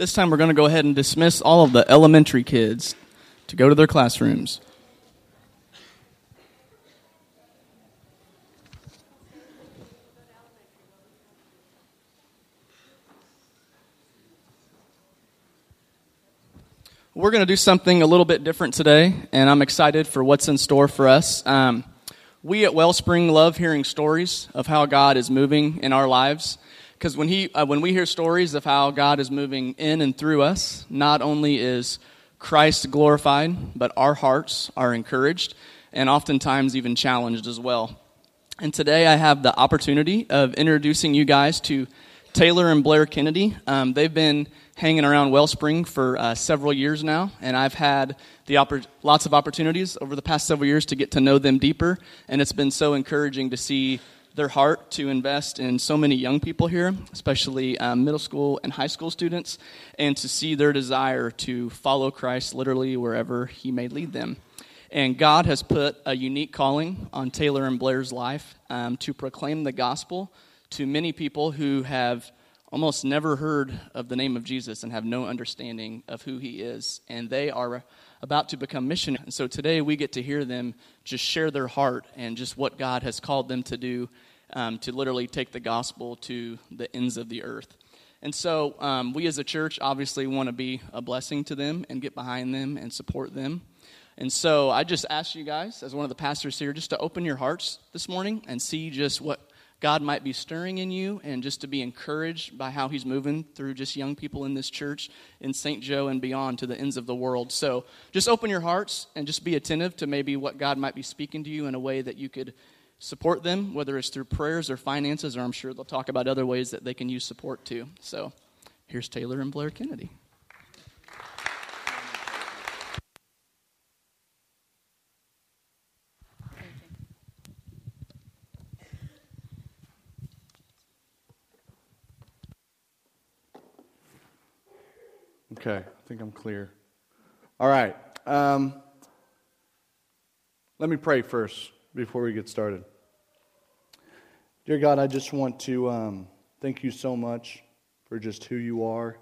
This time we're going to go ahead and dismiss all of the elementary kids to go to their classrooms. We're going to do something a little bit different today, and I'm excited for what's in store for us. Um, we at Wellspring love hearing stories of how God is moving in our lives. Because when, he, uh, when we hear stories of how God is moving in and through us, not only is Christ glorified, but our hearts are encouraged and oftentimes even challenged as well. And today I have the opportunity of introducing you guys to Taylor and Blair Kennedy. Um, they've been hanging around Wellspring for uh, several years now, and I've had the oppor- lots of opportunities over the past several years to get to know them deeper, and it's been so encouraging to see their heart to invest in so many young people here, especially um, middle school and high school students, and to see their desire to follow Christ literally wherever He may lead them. And God has put a unique calling on Taylor and Blair's life um, to proclaim the gospel to many people who have almost never heard of the name of Jesus and have no understanding of who he is. And they are about to become missionaries. And so today we get to hear them just share their heart and just what God has called them to do um, to literally take the gospel to the ends of the earth. And so um, we as a church obviously want to be a blessing to them and get behind them and support them. And so I just ask you guys, as one of the pastors here, just to open your hearts this morning and see just what God might be stirring in you and just to be encouraged by how He's moving through just young people in this church in St. Joe and beyond to the ends of the world. So just open your hearts and just be attentive to maybe what God might be speaking to you in a way that you could support them, whether it's through prayers or finances, or I'm sure they'll talk about other ways that they can use support too. So here's Taylor and Blair Kennedy. Okay, I think I'm clear. All right. Um, let me pray first before we get started. Dear God, I just want to um, thank you so much for just who you are.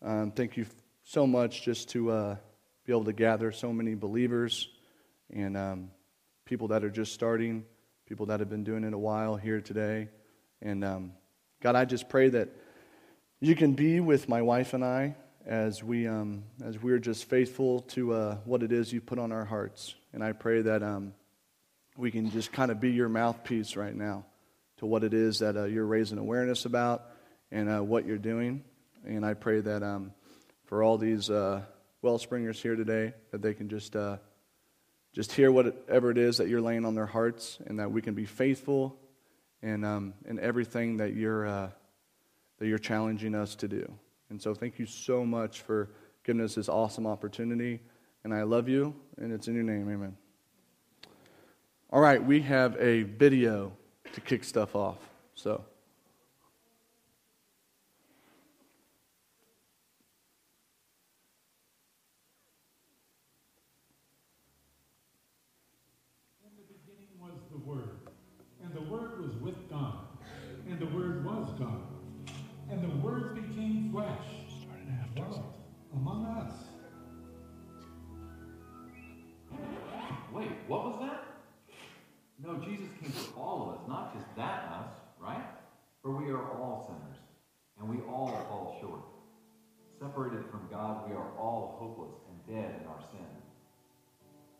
Um, thank you so much just to uh, be able to gather so many believers and um, people that are just starting, people that have been doing it a while here today. And um, God, I just pray that you can be with my wife and I as we um, as we're just faithful to uh, what it is you put on our hearts. And I pray that um, we can just kind of be your mouthpiece right now to what it is that uh, you're raising awareness about and uh, what you're doing. And I pray that um, for all these uh, wellspringers here today, that they can just uh, just hear whatever it is that you're laying on their hearts, and that we can be faithful in um, in everything that you're uh, that you're challenging us to do. And so thank you so much for giving us this awesome opportunity. And I love you, and it's in your name. Amen. All right, we have a video to kick stuff off. So. We are all hopeless and dead in our sin.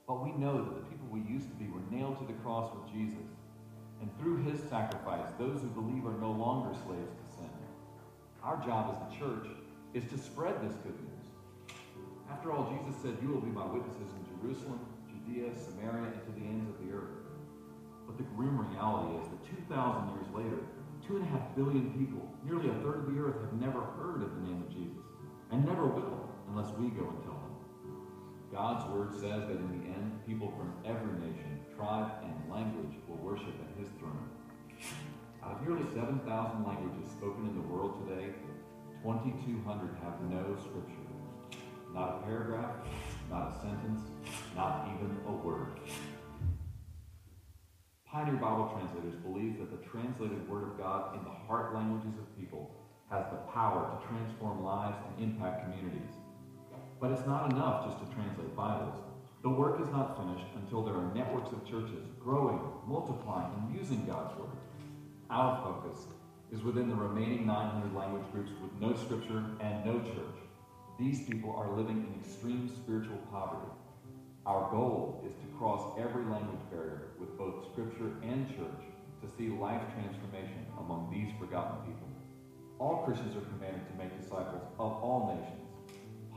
But we know that the people we used to be were nailed to the cross with Jesus. And through his sacrifice, those who believe are no longer slaves to sin. Our job as the church is to spread this good news. After all, Jesus said, You will be my witnesses in Jerusalem, Judea, Samaria, and to the ends of the earth. But the grim reality is that 2,000 years later, Two and a half billion people, nearly a third of the earth, have never heard of the name of Jesus, and never will unless we go and tell them. God's word says that in the end, people from every nation, tribe, and language will worship at his throne. Out of nearly 7,000 languages spoken in the world today, 2,200 have no scripture. Not a paragraph, not a sentence, not even a word. Pioneer Bible translators believe that the translated Word of God in the heart languages of people has the power to transform lives and impact communities. But it's not enough just to translate Bibles. The work is not finished until there are networks of churches growing, multiplying, and using God's Word. Our focus is within the remaining 900 language groups with no scripture and no church. These people are living in extreme spiritual poverty. Our goal is to cross every language barrier with both scripture and church to see life transformation among these forgotten people. All Christians are commanded to make disciples of all nations.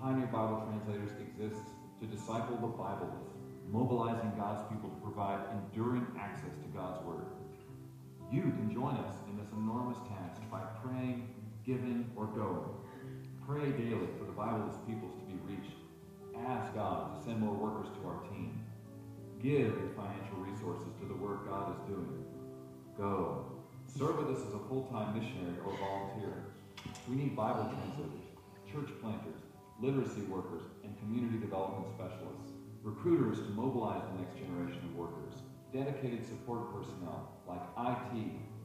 Pioneer Bible Translators exists to disciple the Bibleless, mobilizing God's people to provide enduring access to God's Word. You can join us in this enormous task by praying, giving, or going. Pray daily for the Bibleless peoples to be reached. Ask God to send more workers to our team. Give your financial resources to the work God is doing. Go. Serve with us as a full-time missionary or volunteer. We need Bible translators, church planters, literacy workers, and community development specialists, recruiters to mobilize the next generation of workers, dedicated support personnel like IT,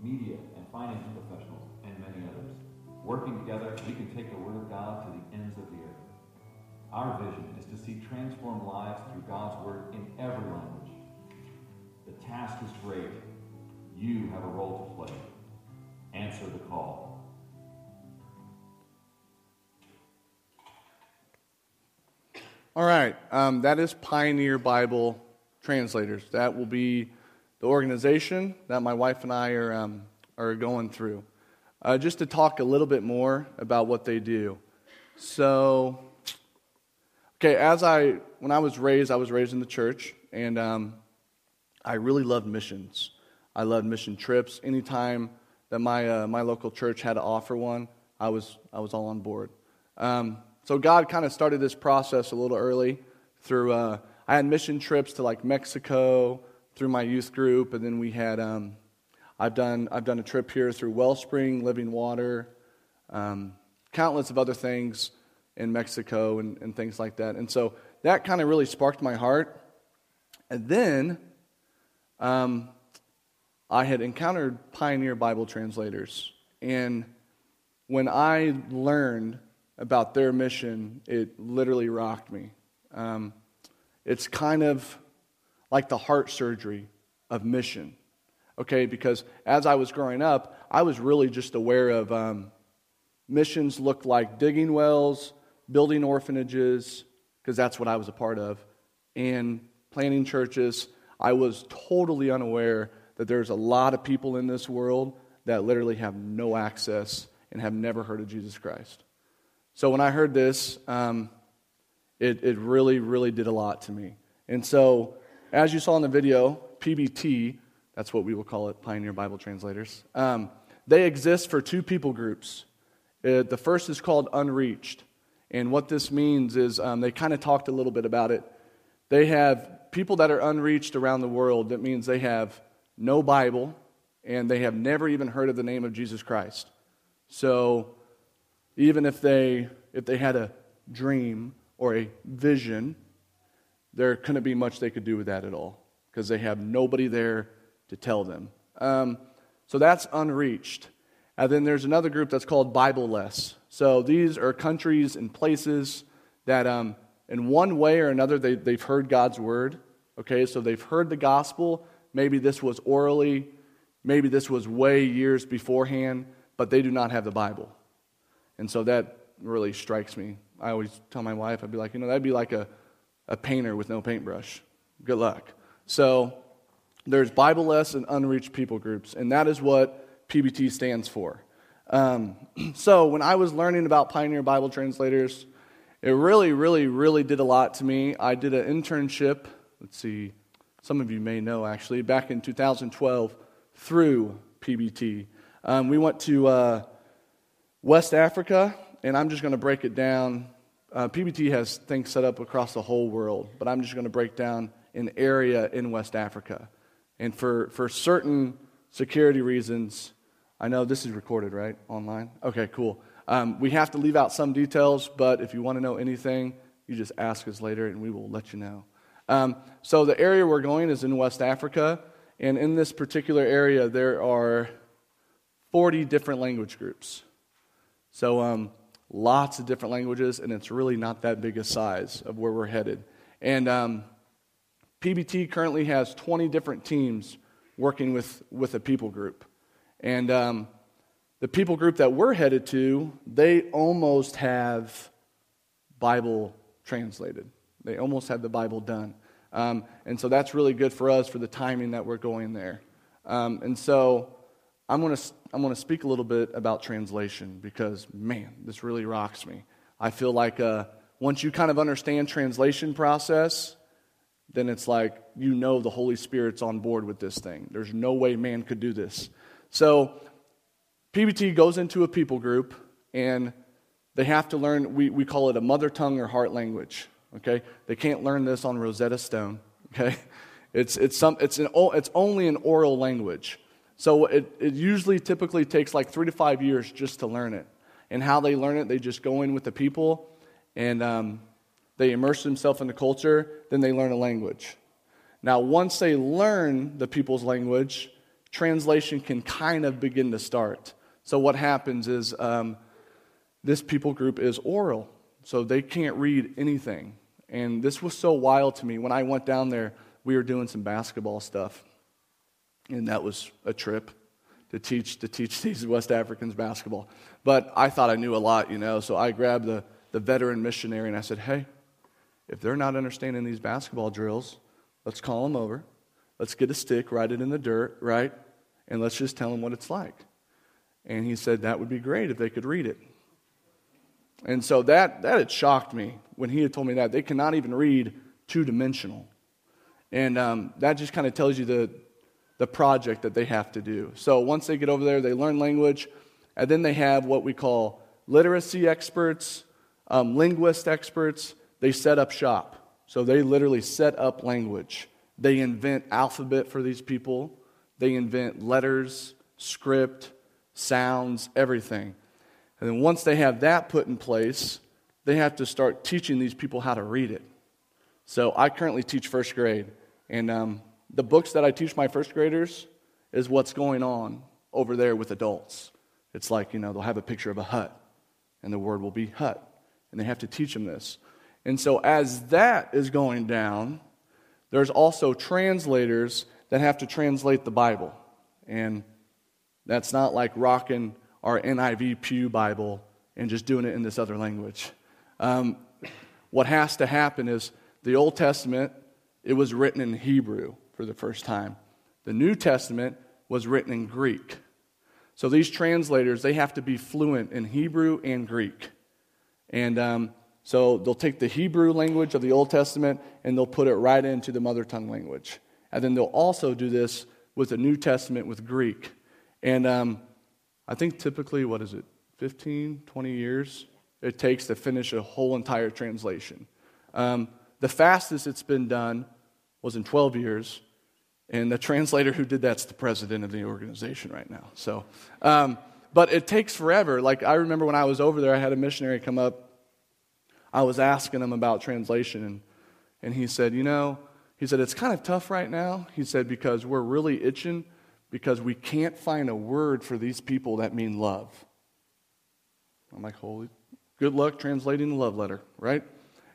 media, and finance professionals, and many others. Working together, we can take the Word of God to the ends of the earth. Our vision is to see transformed lives through God's Word in every language. The task is great. You have a role to play. Answer the call. All right, um, that is Pioneer Bible Translators. That will be the organization that my wife and I are, um, are going through uh, just to talk a little bit more about what they do. So, okay, as I, when I was raised, I was raised in the church, and um, I really loved missions. I loved mission trips. Anytime that my, uh, my local church had to offer one, I was, I was all on board. Um, so God kind of started this process a little early through, uh, I had mission trips to like Mexico through my youth group, and then we had, um, I've done, I've done a trip here through Wellspring, Living Water, um, countless of other things in Mexico and, and things like that. And so that kind of really sparked my heart. And then um, I had encountered Pioneer Bible translators. And when I learned about their mission, it literally rocked me. Um, it's kind of like the heart surgery of mission okay? Because as I was growing up, I was really just aware of um, missions looked like digging wells, building orphanages, because that's what I was a part of, and planting churches. I was totally unaware that there's a lot of people in this world that literally have no access and have never heard of Jesus Christ. So when I heard this, um, it, it really, really did a lot to me. And so, as you saw in the video, PBT that's what we will call it, Pioneer Bible Translators. Um, they exist for two people groups. Uh, the first is called Unreached. And what this means is um, they kind of talked a little bit about it. They have people that are unreached around the world. That means they have no Bible and they have never even heard of the name of Jesus Christ. So even if they, if they had a dream or a vision, there couldn't be much they could do with that at all because they have nobody there to tell them. Um, so that's unreached. And then there's another group that's called Bibleless. So these are countries and places that, um, in one way or another, they, they've heard God's word. Okay, so they've heard the gospel. Maybe this was orally, maybe this was way years beforehand, but they do not have the Bible. And so that really strikes me. I always tell my wife, I'd be like, you know, that'd be like a, a painter with no paintbrush. Good luck. So there's Bibleless and unreached people groups, and that is what PBT stands for. Um, so when I was learning about Pioneer Bible translators, it really, really, really did a lot to me. I did an internship, let's see, some of you may know actually, back in 2012 through PBT. Um, we went to uh, West Africa, and I'm just going to break it down. Uh, PBT has things set up across the whole world, but I'm just going to break down an area in West Africa. And for, for certain security reasons, I know this is recorded, right? Online? Okay, cool. Um, we have to leave out some details, but if you want to know anything, you just ask us later and we will let you know. Um, so, the area we're going is in West Africa, and in this particular area, there are 40 different language groups. So, um, lots of different languages, and it's really not that big a size of where we're headed. And um, PBT currently has 20 different teams working with, with a people group. And um, the people group that we're headed to, they almost have Bible translated. They almost have the Bible done. Um, and so that's really good for us for the timing that we're going there. Um, and so I'm going to I'm going to speak a little bit about translation because, man, this really rocks me. I feel like uh, once you kind of understand translation process, then it's like you know the Holy Spirit's on board with this thing. There's no way man could do this. So PBT goes into a people group and they have to learn, we, we call it a mother tongue or heart language. Okay? They can't learn this on Rosetta Stone. Okay? It's, it's, some, it's, an, it's only an oral language. So it, it usually typically takes like three to five years just to learn it. And how they learn it, they just go in with the people and um, they immerse themselves in the culture, then they learn a language. Now, once they learn the people's language, translation can kind of begin to start. So, what happens is um, this people group is oral, so they can't read anything. And this was so wild to me. When I went down there, we were doing some basketball stuff, and that was a trip to teach to teach these West Africans basketball. But I thought I knew a lot, you know, so I grabbed the, the veteran missionary and I said, Hey, if they're not understanding these basketball drills, let's call them over. Let's get a stick, write it in the dirt, right? And let's just tell them what it's like. And he said that would be great if they could read it. And so that, that had shocked me when he had told me that. They cannot even read two dimensional. And um, that just kind of tells you the, the project that they have to do. So once they get over there, they learn language, and then they have what we call literacy experts, um, linguist experts. They set up shop. So they literally set up language. They invent alphabet for these people, they invent letters, script, sounds, everything. And then once they have that put in place, they have to start teaching these people how to read it. So I currently teach first grade, and um, the books that I teach my first graders is what's going on over there with adults. It's like, you know, they'll have a picture of a hut, and the word will be hut, and they have to teach them this. And so as that is going down, there's also translators that have to translate the Bible. And that's not like rocking our NIV Pew Bible and just doing it in this other language. Um, what has to happen is the Old Testament, it was written in Hebrew for the first time. The New Testament was written in Greek. So these translators, they have to be fluent in Hebrew and Greek. And um, so they'll take the Hebrew language of the Old Testament and they'll put it right into the mother tongue language. And then they'll also do this with the New Testament with Greek. And um, I think typically, what is it, 15, 20 years it takes to finish a whole entire translation. Um, the fastest it's been done was in 12 years, and the translator who did that's the president of the organization right now. So, um, but it takes forever. Like I remember when I was over there, I had a missionary come up. I was asking him about translation, and, and he said, You know, he said, it's kind of tough right now. He said, because we're really itching because we can't find a word for these people that mean love. I'm like, holy, good luck translating the love letter, right?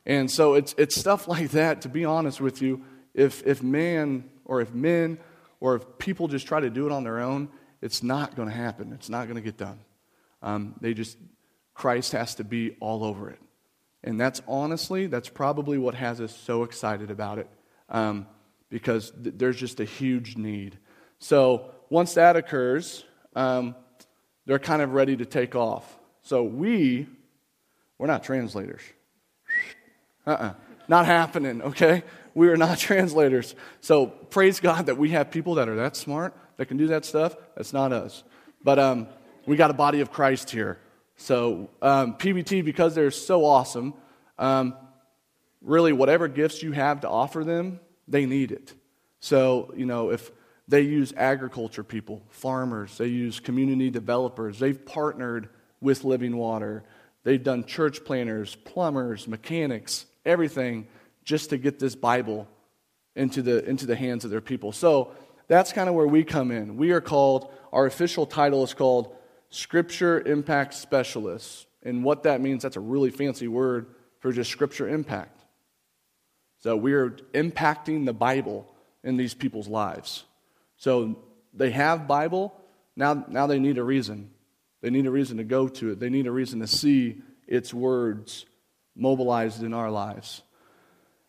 And so it's, it's stuff like that, to be honest with you. If, if man or if men or if people just try to do it on their own, it's not going to happen. It's not going to get done. Um, they just, Christ has to be all over it. And that's honestly, that's probably what has us so excited about it um, because th- there's just a huge need. So once that occurs, um, they're kind of ready to take off. So we, we're not translators. Uh-uh. Not happening, okay? We are not translators. So praise God that we have people that are that smart, that can do that stuff. That's not us. But um, we got a body of Christ here. So um, PBT, because they're so awesome, um, really whatever gifts you have to offer them, they need it. So, you know, if they use agriculture people, farmers, they use community developers, they've partnered with Living Water, they've done church planners, plumbers, mechanics, everything just to get this Bible into the, into the hands of their people. So that's kind of where we come in. We are called, our official title is called Scripture Impact Specialists. And what that means, that's a really fancy word for just Scripture Impact. So we're impacting the Bible in these people's lives. So they have Bible, now, now they need a reason. They need a reason to go to it. They need a reason to see its words mobilized in our lives.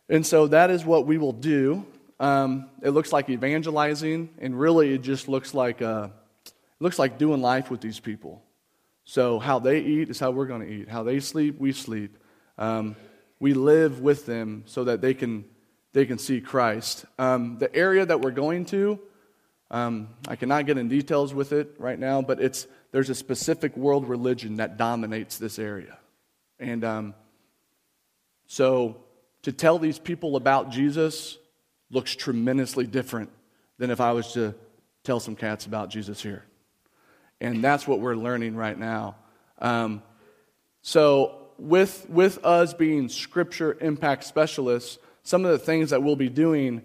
And so that is what we will do. Um, it looks like evangelizing, and really it just looks like, uh, looks like doing life with these people. So how they eat is how we're going to eat. How they sleep, we sleep. Um, we live with them so that they can, they can see Christ. Um, the area that we're going to, um, I cannot get in details with it right now, but it's, there's a specific world religion that dominates this area. And um, so to tell these people about Jesus looks tremendously different than if I was to tell some cats about Jesus here. And that's what we're learning right now. Um, so, with, with us being scripture impact specialists, some of the things that we'll be doing,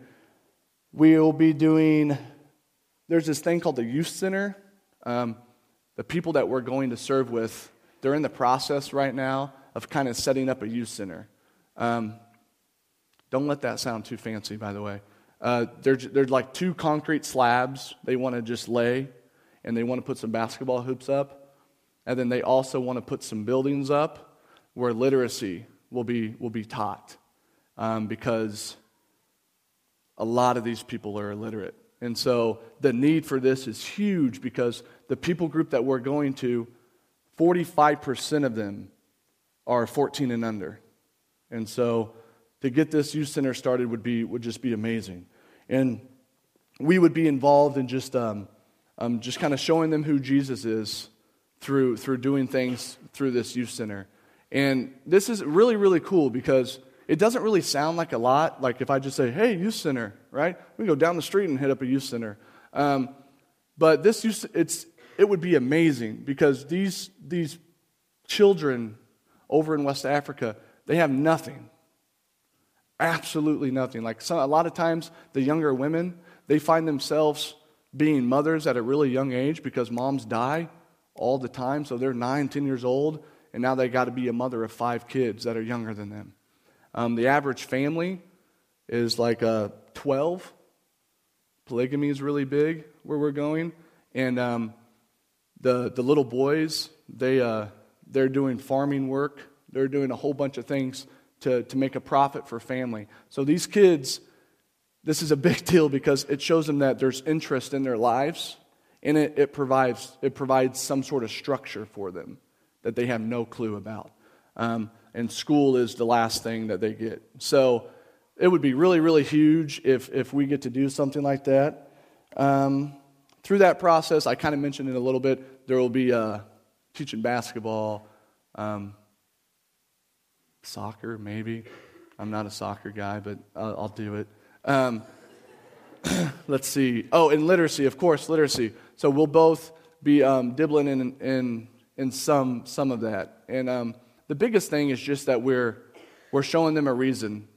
we'll be doing, there's this thing called the youth center. Um, the people that we're going to serve with, they're in the process right now of kind of setting up a youth center. Um, don't let that sound too fancy, by the way. Uh, there's, there's like two concrete slabs they want to just lay, and they want to put some basketball hoops up. And then they also want to put some buildings up where literacy will be, will be taught um, because a lot of these people are illiterate. And so the need for this is huge because the people group that we're going to, 45% of them are 14 and under. And so to get this youth center started would, be, would just be amazing. And we would be involved in just, um, um, just kind of showing them who Jesus is through, through doing things through this youth center. And this is really, really cool because it doesn't really sound like a lot. Like if I just say, hey, youth center, right? We go down the street and hit up a youth center. Um, but this youth, it's, it would be amazing because these, these children over in West Africa, they have nothing. Absolutely nothing. Like some, a lot of times, the younger women, they find themselves being mothers at a really young age because moms die all the time. So they're nine, ten years old, and now they got to be a mother of five kids that are younger than them. Um, the average family is like uh, 12. Polygamy is really big where we're going. And um, the, the little boys, they, uh, they're doing farming work, they're doing a whole bunch of things to, to make a profit for family. So these kids, this is a big deal because it shows them that there's interest in their lives and it, it, provides, it provides some sort of structure for them that they have no clue about. Um, and school is the last thing that they get. So it would be really, really huge if, if we get to do something like that. Um, through that process, I kind of mentioned it a little bit, there will be uh, teaching basketball, um, soccer, maybe. I'm not a soccer guy, but I'll, I'll do it. Um, let's see. Oh, and literacy, of course, literacy. So we'll both be um, dibbling in, in, in some, some of that. And um, the biggest thing is just that we're, we're showing them a reason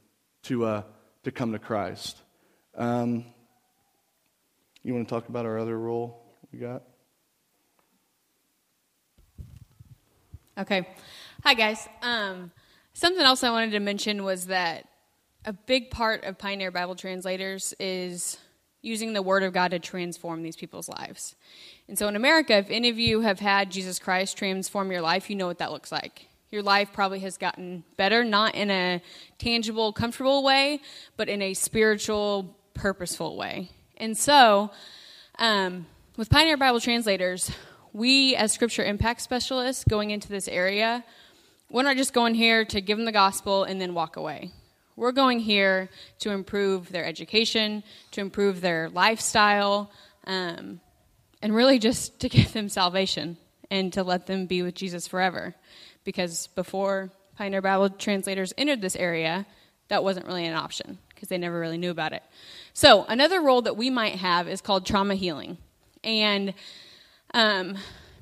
to, uh, to come to Christ. Um, you want to talk about our other role we got? Okay. Hi, guys. Um, Something else I wanted to mention was that a big part of Pioneer Bible Translators is using the Word of God to transform these people's lives. And so in America, if any of you have had Jesus Christ transform your life, you know what that looks like. Your life probably has gotten better, not in a tangible, comfortable way, but in a spiritual, purposeful way. And so, um, with Pioneer Bible Translators, we as Scripture Impact Specialists going into this area, we're not just going here to give them the gospel and then walk away. We're going here to improve their education, to improve their lifestyle, um, and really just to give them salvation and to let them be with Jesus forever. Because before Pioneer Bible translators entered this area, that wasn't really an option because they never really knew about it. So, another role that we might have is called trauma healing. And um,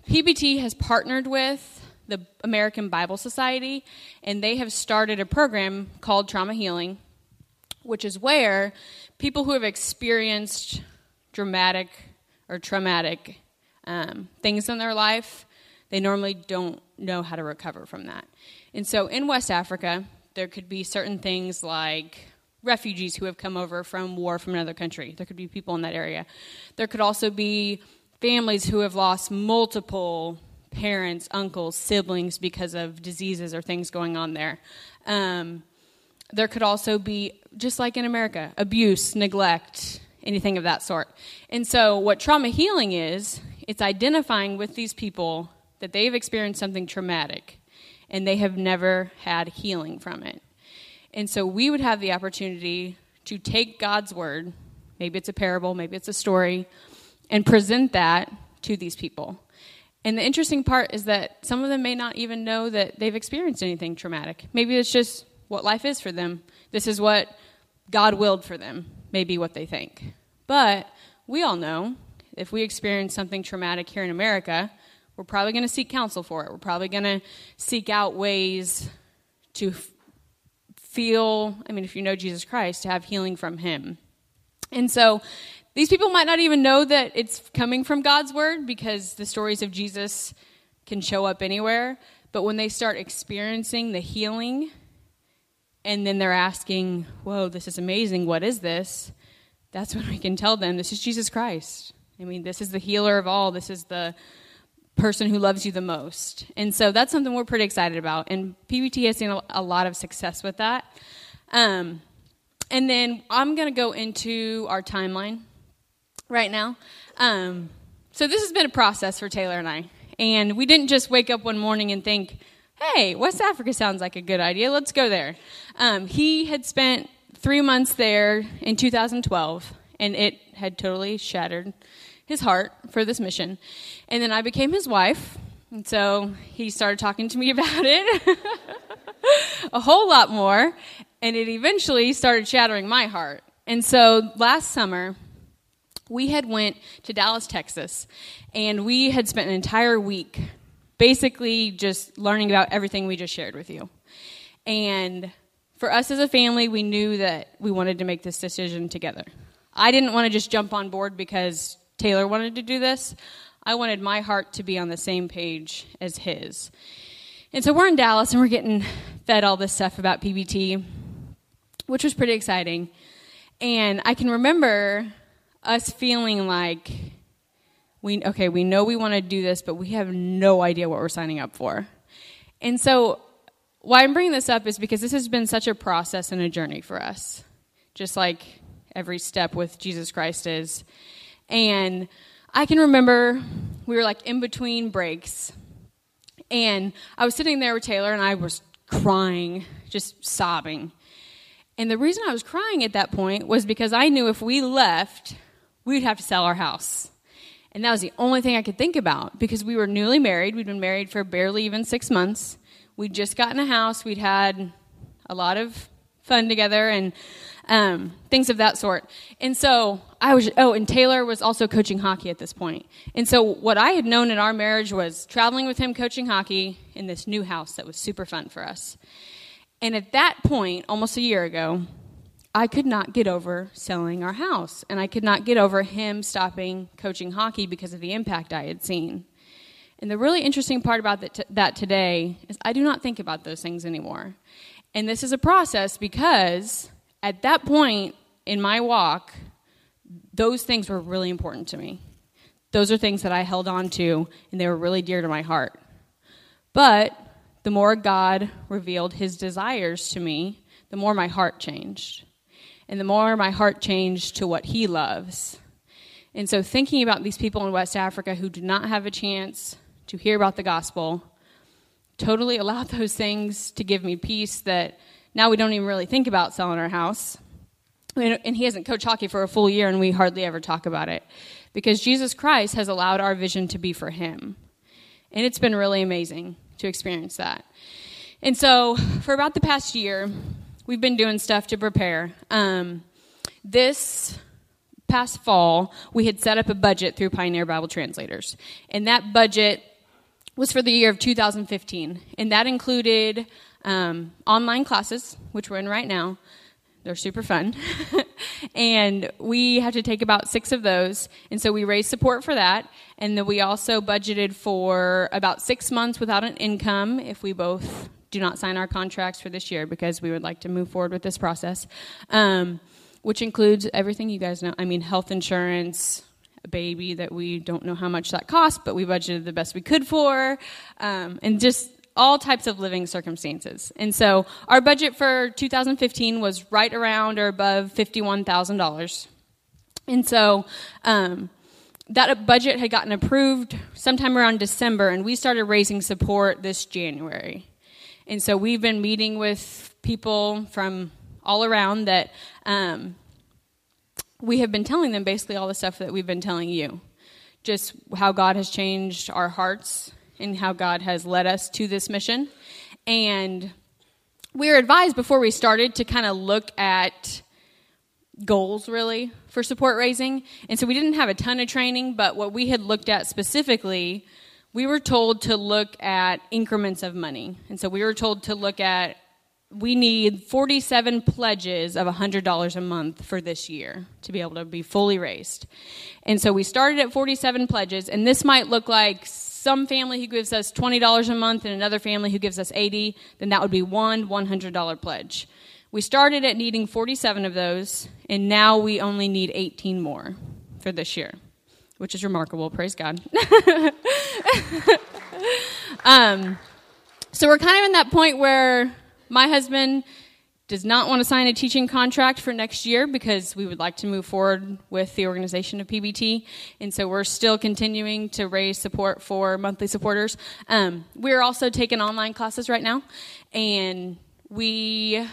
PBT has partnered with the American Bible Society, and they have started a program called Trauma Healing, which is where people who have experienced dramatic or traumatic um, things in their life, they normally don't know how to recover from that. And so in West Africa, there could be certain things like refugees who have come over from war from another country. There could be people in that area. There could also be families who have lost multiple parents, uncles, siblings because of diseases or things going on there. Um, there could also be, just like in America, abuse, neglect, anything of that sort. And so, what trauma healing is, it's identifying with these people that they've experienced something traumatic and they have never had healing from it. And so, we would have the opportunity to take God's word, maybe it's a parable, maybe it's a story, and present that to these people. And the interesting part is that some of them may not even know that they've experienced anything traumatic. Maybe it's just what life is for them. This is what God willed for them, maybe what they think. But we all know if we experience something traumatic here in America, we're probably going to seek counsel for it. We're probably going to seek out ways to f- feel, I mean, if you know Jesus Christ, to have healing from Him. And so these people might not even know that it's coming from God's word because the stories of Jesus can show up anywhere. But when they start experiencing the healing and then they're asking, Whoa, this is amazing. What is this? That's when we can tell them this is Jesus Christ. I mean, this is the healer of all. This is the person who loves you the most. And so that's something we're pretty excited about. And PBT has seen a lot of success with that. Um, and then I'm going to go into our timeline right now. Um, so this has been a process for Taylor and I. And we didn't just wake up one morning and think, hey, West Africa sounds like a good idea. Let's go there. Um, he had spent three months there in 2012, and it had totally shattered his heart for this mission. And then I became his wife, and so he started talking to me about it a whole lot more, and it eventually started shattering my heart. And so last summer, we had went to Dallas, Texas, and we had spent an entire week basically just learning about everything we just shared with you. And for us as a family, we knew that we wanted to make this decision together. I didn't want to just jump on board because Taylor wanted to do this. I wanted my heart to be on the same page as his. And so we're in Dallas and we're getting fed all this stuff about PBT, which was pretty exciting. And I can remember us feeling like we okay, we know we want to do this, but we have no idea what we're signing up for. And so, why I'm bringing this up is because this has been such a process and a journey for us, just like every step with Jesus Christ is. And I can remember we were like in between breaks, and I was sitting there with Taylor, and I was crying, just sobbing. And the reason I was crying at that point was because I knew if we left, we'd have to sell our house. And that was the only thing I could think about because we were newly married. We'd been married for barely even six months. We'd just gotten a house. We'd had a lot of fun together and um, things of that sort. And so I was, oh, and Taylor was also coaching hockey at this point. And so what I had known in our marriage was traveling with him, coaching hockey in this new house that was super fun for us. And at that point, almost a year ago, I could not get over selling our house, and I could not get over him stopping coaching hockey because of the impact I had seen. And the really interesting part about that, t- that today is I do not think about those things anymore. And this is a process because at that point in my walk, those things were really important to me. Those are things that I held on to, and they were really dear to my heart. But the more God revealed his desires to me, the more my heart changed and the more my heart changed to what he loves. And so, thinking about these people in West Africa who do not have a chance to hear about the gospel totally allowed those things to give me peace that now we don't even really think about selling our house. And he hasn't coached hockey for a full year, and we hardly ever talk about it because Jesus Christ has allowed our vision to be for him. And it's been really amazing to experience that. And so, for about the past year, we've been doing stuff to prepare. Um, this past fall, we had set up a budget through Pioneer Bible Translators, and that budget was for the year of 2015, and that included um, online classes, which we're in right now. They're super fun. and we have to take about six of those. And so we raised support for that. And then we also budgeted for about six months without an income if we both do not sign our contracts for this year because we would like to move forward with this process, um, which includes everything you guys know. I mean, health insurance, a baby that we don't know how much that costs, but we budgeted the best we could for, um, and just all types of living circumstances. And so our budget for 2015 was right around or above $51,000. And so um, that budget had gotten approved sometime around December, and we started raising support this January. And so we've been meeting with people from all around that um, we have been telling them basically all the stuff that we've been telling you. Just how God has changed our hearts and how God has led us to this mission. And we were advised before we started to kind of look at goals really for support raising. And so we didn't have a ton of training, but what we had looked at specifically, we were told to look at increments of money. And so we were told to look at we need 47 pledges of $100 a month for this year to be able to be fully raised. And so we started at 47 pledges, and this might look like some family who gives us $20 a month and another family who gives us 80 then that would be one $100 pledge we started at needing 47 of those and now we only need 18 more for this year which is remarkable praise god um, so we're kind of in that point where my husband does not want to sign a teaching contract for next year because we would like to move forward with the organization of PBT. And so we're still continuing to raise support for monthly supporters. Um, we're also taking online classes right now. And we,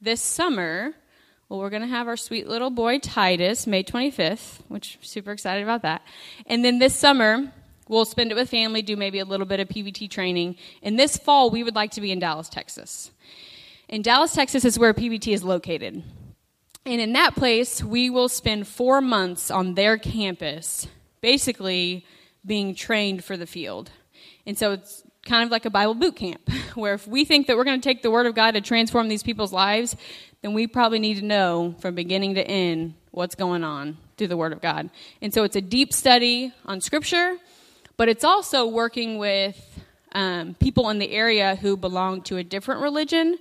this summer, well, we're going to have our sweet little boy Titus May 25th, which super excited about that. And then this summer, we'll spend it with family, do maybe a little bit of PBT training. And this fall, we would like to be in Dallas, Texas. In Dallas, Texas is where PBT is located. And in that place, we will spend four months on their campus, basically being trained for the field. And so it's kind of like a Bible boot camp, where if we think that we're going to take the Word of God to transform these people's lives, then we probably need to know from beginning to end what's going on through the Word of God. And so it's a deep study on Scripture, but it's also working with um, people in the area who belong to a different religion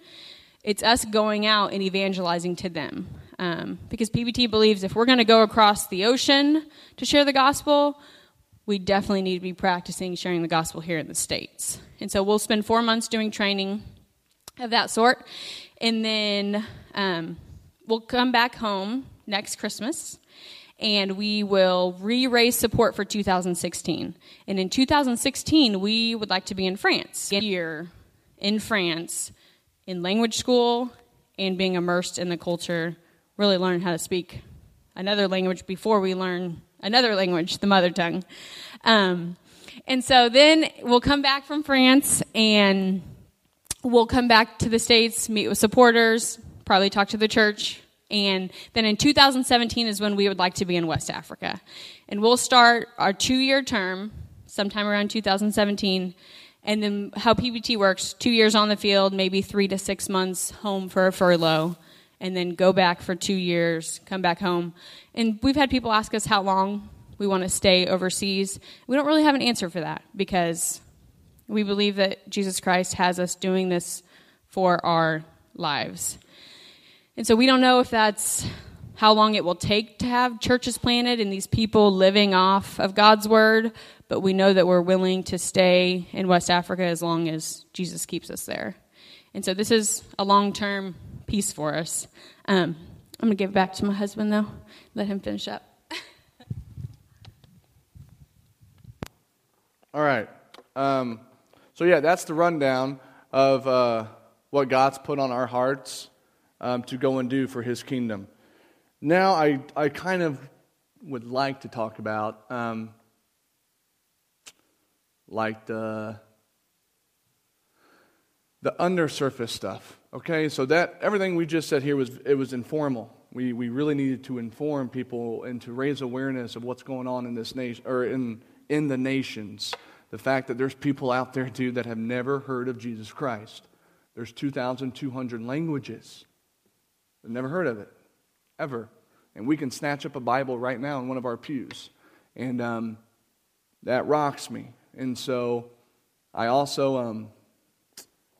it's us going out and evangelizing to them. Um, because PBT believes if we're going to go across the ocean to share the gospel, we definitely need to be practicing sharing the gospel here in the States. And so we'll spend four months doing training of that sort. And then um, we'll come back home next Christmas and we will re raise support for 2016. And in 2016, we would like to be in France. Here in France in language school and being immersed in the culture, really learn how to speak another language before we learn another language, the mother tongue. Um, and so then we'll come back from France and we'll come back to the States, meet with supporters, probably talk to the church. And then in 2017 is when we would like to be in West Africa. And we'll start our two year term sometime around 2017 and then how PBT works two years on the field, maybe three to six months home for a furlough, and then go back for two years, come back home. And we've had people ask us how long we want to stay overseas. We don't really have an answer for that because we believe that Jesus Christ has us doing this for our lives. And so we don't know if that's how long it will take to have churches planted and these people living off of God's word, but we know that we're willing to stay in West Africa as long as Jesus keeps us there. And so this is a long term piece for us. Um, I'm going to give it back to my husband, though, let him finish up. All right. Um, so, yeah, that's the rundown of uh, what God's put on our hearts um, to go and do for his kingdom. Now, I, I kind of would like to talk about um, like the the undersurface stuff. Okay, so that everything we just said here was it was informal. We we really needed to inform people and to raise awareness of what's going on in this nation or in in the nations. The fact that there's people out there too that have never heard of Jesus Christ. There's 2,200 languages. They've never heard of it. ever. And we can snatch up a Bible right now in one of our pews. And um, that rocks me. And so I also, um,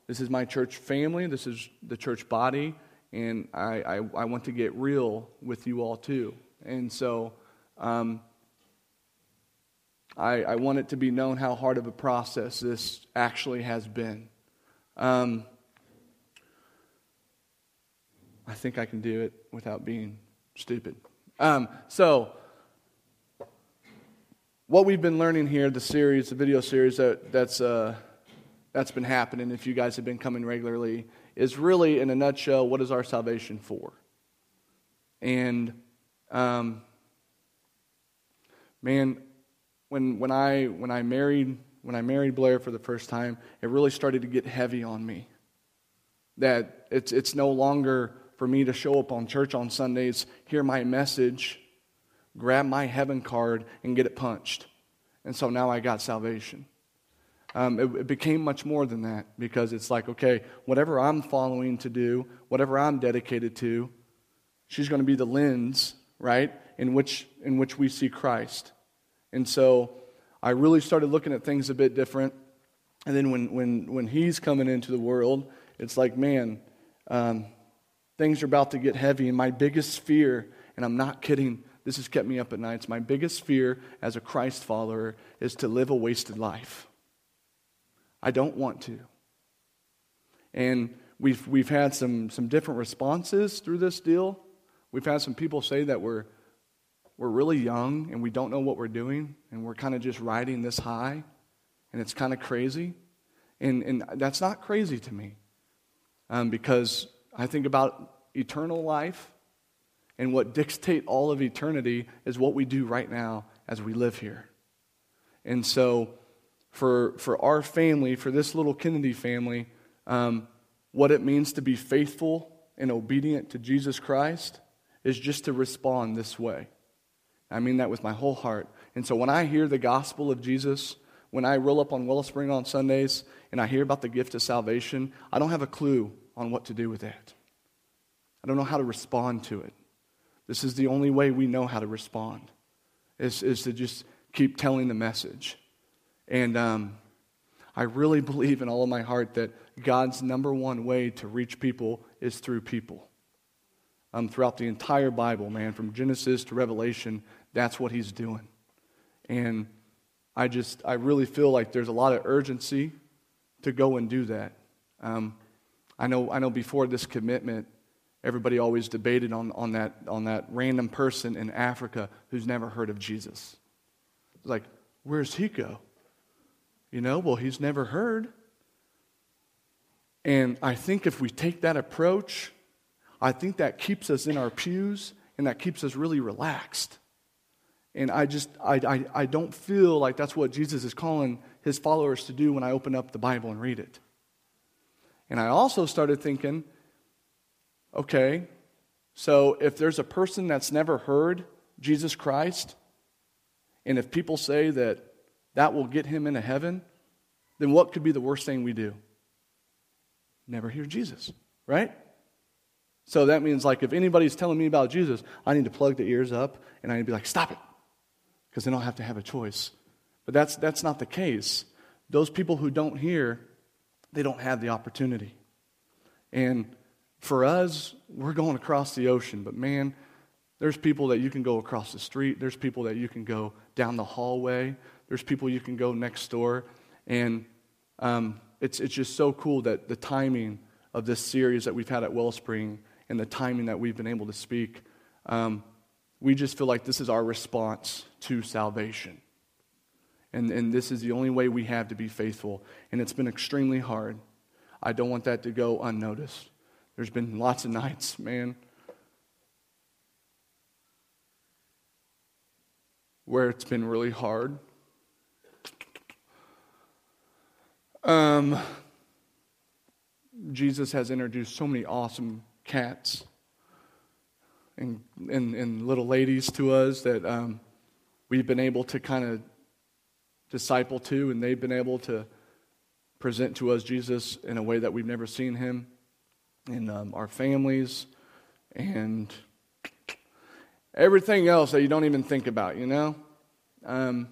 this is my church family, this is the church body, and I, I, I want to get real with you all too. And so um, I, I, want it to be known how hard of a process this actually has been. Um, I think I can do it without being stupid. Um, so, what we've been learning here, the series, the video series that, that's, uh, that's been happening, if you guys have been coming regularly, is really, in a nutshell, what is our salvation for? And, um, man, when, when, I, when, I married, when I married Blair for the first time, it really started to get heavy on me. That it's, it's no longer for me to show up on church on Sundays, hear my message, grab my heaven card, and get it punched. And so now I got salvation. Um, it, it, became much more than that because it's like, okay, whatever I'm following to do, whatever I'm dedicated to, she's going to be the lens, right, in which, in which we see Christ. And so I really started looking at things a bit different. And then when, when, when he's coming into the world, it's like, man, um, things are about to get heavy. And my biggest fear, and I'm not kidding, this has kept me up at nights. My biggest fear as a Christ follower is to live a wasted life. I don't want to. And we've, we've had some, some different responses through this deal. We've had some people say that we're, we're really young and we don't know what we're doing and we're kind of just riding this high and it's kind of crazy. And, and that's not crazy to me um, because I think about eternal life, and what dictate all of eternity is what we do right now as we live here. And so, for, for our family, for this little Kennedy family, um, what it means to be faithful and obedient to Jesus Christ is just to respond this way. I mean that with my whole heart. And so when I hear the gospel of Jesus, when I roll up on Wellspring on Sundays and I hear about the gift of salvation, I don't have a clue on what to do with that. I don't know how to respond to it. This is the only way we know how to respond, is, is to just keep telling the message. And um, I really believe in all of my heart that God's number one way to reach people is through people. Um, throughout the entire Bible, man, from Genesis to Revelation, that's what he's doing. And I just, I really feel like there's a lot of urgency to go and do that. Um, I know, I know before this commitment, everybody always debated on, on, that, on that random person in Africa who's never heard of Jesus. Like, where's he go? You know, well, he's never heard. And I think if we take that approach, I think that keeps us in our pews and that keeps us really relaxed. And I just, I, I, I don't feel like that's what Jesus is calling his followers to do when I open up the Bible and read it. And I also started thinking, okay, so if there's a person that's never heard Jesus Christ, and if people say that that will get him into heaven, then what could be the worst thing we do? Never hear Jesus, right? So that means, like, if anybody's telling me about Jesus, I need to plug the ears up and I need to be like, stop it, because then I'll have to have a choice. But that's, that's not the case. Those people who don't hear, they don't have the opportunity. And for us, we're going across the ocean, but man, there's people that you can go across the street, there's people that you can go down the hallway, there's people you can go next door. And um, it's, it's just so cool that the timing of this series that we've had at Wellspring and the timing that we've been able to speak, um, we just feel like this is our response to salvation. And, and this is the only way we have to be faithful. And it's been extremely hard. I don't want that to go unnoticed. There's been lots of nights, man, where it's been really hard. Um, Jesus has introduced so many awesome cats and, and, and little ladies to us that um, we've been able to kind of disciple to, and they've been able to present to us Jesus in a way that we've never seen him in um, our families. And everything else that you don't even think about, you know? Um,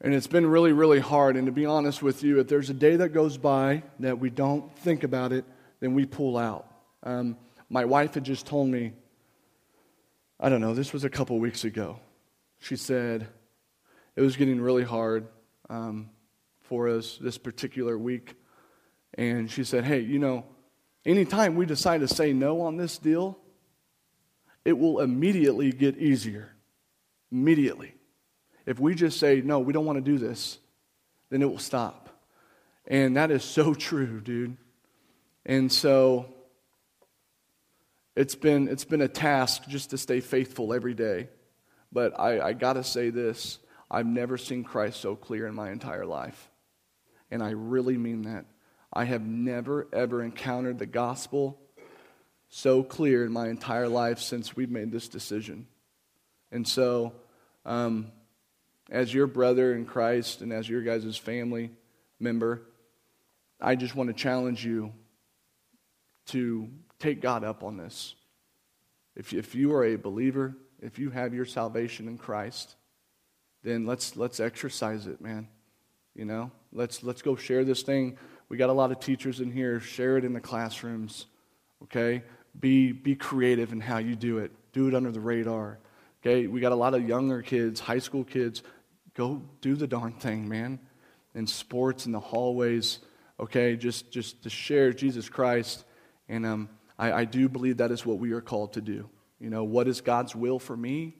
and it's been really, really hard. And to be honest with you, if there's a day that goes by that we don't think about it, then we pull out. Um, my wife had just told me, I don't know, this was a couple weeks ago. She said it was getting really hard um, for us this particular week. And she said, Hey, you know, anytime we decide to say no on this deal, it will immediately get easier. Immediately. If we just say, no, we don't want to do this, then it will stop. And that is so true, dude. And so it's been, it's been a task just to stay faithful every day. But I, I got to say this I've never seen Christ so clear in my entire life. And I really mean that. I have never, ever encountered the gospel so clear in my entire life since we've made this decision. And so, um, as your brother in Christ and as your guys' family member, I just want to challenge you to take God up on this. If, if you are a believer, if you have your salvation in Christ, then let's, let's exercise it, man. You know, let's, let's go share this thing. We got a lot of teachers in here. Share it in the classrooms, okay? Be, be creative in how you do it. Do it under the radar, okay? We got a lot of younger kids, high school kids. Go do the darn thing, man. In sports, in the hallways, okay? Just, just to share Jesus Christ. And um, I, I do believe that is what we are called to do. You know, what is God's will for me?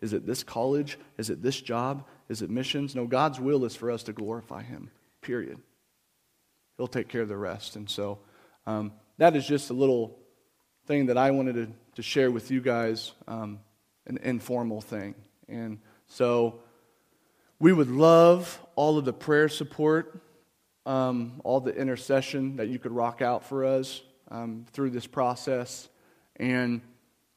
Is it this college? Is it this job? Is it missions? No, God's will is for us to glorify Him, period. He'll take care of the rest. And so um, that is just a little thing that I wanted to, to share with you guys, um, an informal thing. And so we would love all of the prayer support, um, all the intercession that you could rock out for us um, through this process. And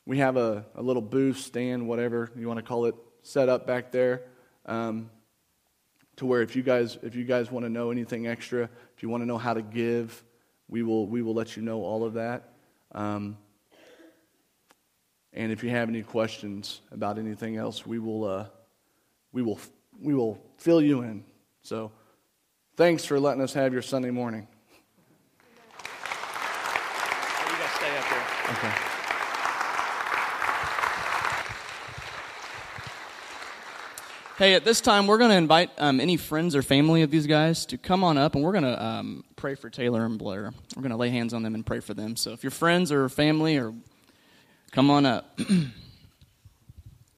we have a, a, little booth, stand, whatever you want to call it, set up back there. Um, to where if you guys if you guys want to know anything extra, if you want to know how to give, we will we will let you know all of that. Um, and if you have any questions about anything else, we will uh, we will we will fill you in. So, thanks for letting us have your Sunday morning. You guys stay up there. Okay. Hey, at this time, we're going to invite um, any friends or family of these guys to come on up, and we're going to um, pray for Taylor and Blair. We're going to lay hands on them and pray for them. So, if your friends or family or come on up.